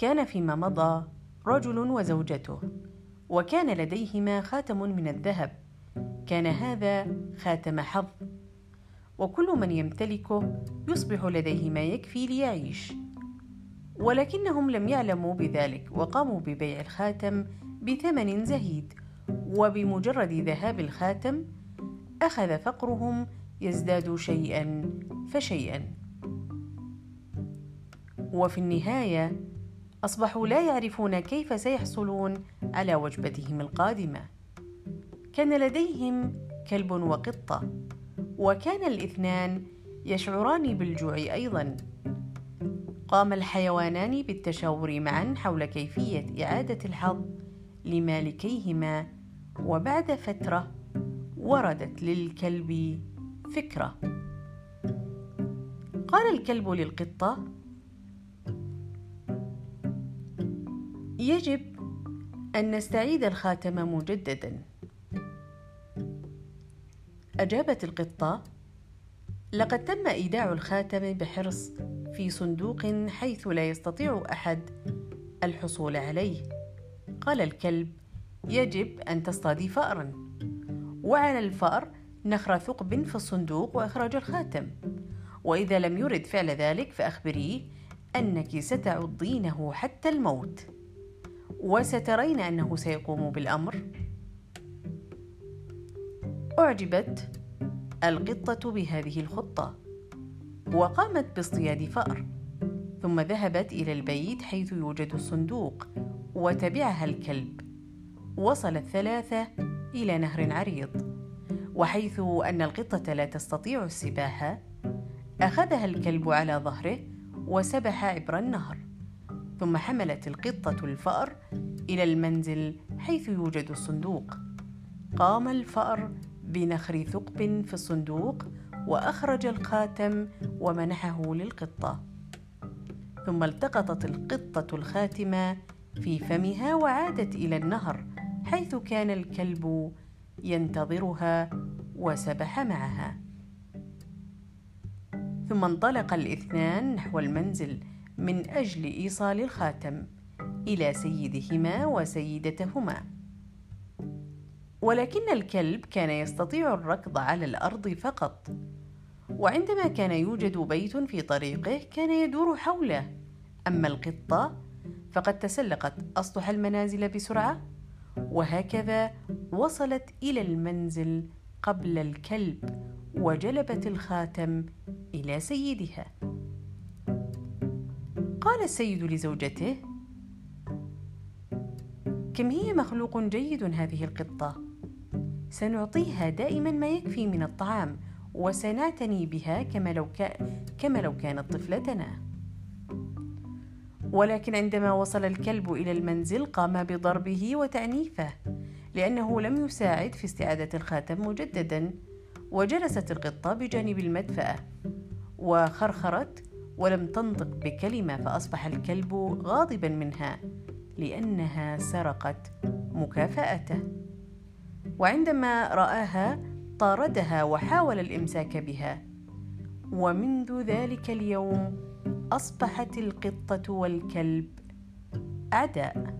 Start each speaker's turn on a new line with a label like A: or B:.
A: كان فيما مضى رجل وزوجته وكان لديهما خاتم من الذهب. كان هذا خاتم حظ. وكل من يمتلكه يصبح لديه ما يكفي ليعيش. ولكنهم لم يعلموا بذلك وقاموا ببيع الخاتم بثمن زهيد. وبمجرد ذهاب الخاتم أخذ فقرهم يزداد شيئا فشيئا. وفي النهاية أصبحوا لا يعرفون كيف سيحصلون على وجبتهم القادمة. كان لديهم كلب وقطة وكان الاثنان يشعران بالجوع أيضا. قام الحيوانان بالتشاور معا حول كيفية إعادة الحظ لمالكيهما وبعد فترة وردت للكلب فكرة. قال الكلب للقطة يجب أن نستعيد الخاتم مجددا. أجابت القطة لقد تم إيداع الخاتم بحرص في صندوق حيث لا يستطيع أحد الحصول عليه. قال الكلب يجب أن تصطادي فارا. وعلى الفأر نخر ثقب في الصندوق وإخراج الخاتم. وإذا لم يرد فعل ذلك فأخبريه أنك ستعضينه حتى الموت. وسترين أنه سيقوم بالأمر. أعجبت القطة بهذه الخطة وقامت باصطياد فأر ثم ذهبت إلى البيت حيث يوجد الصندوق وتبعها الكلب. وصل الثلاثة إلى نهر عريض وحيث أن القطة لا تستطيع السباحة أخذها الكلب على ظهره وسبح عبر النهر. ثم حملت القطة الفأر إلى المنزل حيث يوجد الصندوق. قام الفأر بنخر ثقب في الصندوق وأخرج الخاتم ومنحه للقطة. ثم التقطت القطة الخاتم في فمها وعادت إلى النهر حيث كان الكلب ينتظرها وسبح معها. ثم انطلق الاثنان نحو المنزل من أجل إيصال الخاتم إلى سيدهما وسيدتهما. ولكن الكلب كان يستطيع الركض على الأرض فقط. وعندما كان يوجد بيت في طريقه كان يدور حوله. أما القطة فقد تسلقت أسطح المنازل بسرعة وهكذا وصلت إلى المنزل قبل الكلب وجلبت الخاتم إلى سيدها. قال السيد لزوجته كم هي مخلوق جيد هذه القطة؟ سنعطيها دائما ما يكفي من الطعام وسنعتني بها كما لو, كان كما لو كانت طفلتنا. ولكن عندما وصل الكلب إلى المنزل قام بضربه وتعنيفه لأنه لم يساعد في استعادة الخاتم مجددا وجلست القطة بجانب المدفأة وخرخرت ولم تنطق بكلمة فأصبح الكلب غاضبا منها لأنها سرقت مكافأته. وعندما رآها طاردها وحاول الإمساك بها. ومنذ ذلك اليوم أصبحت القطة والكلب أعداء.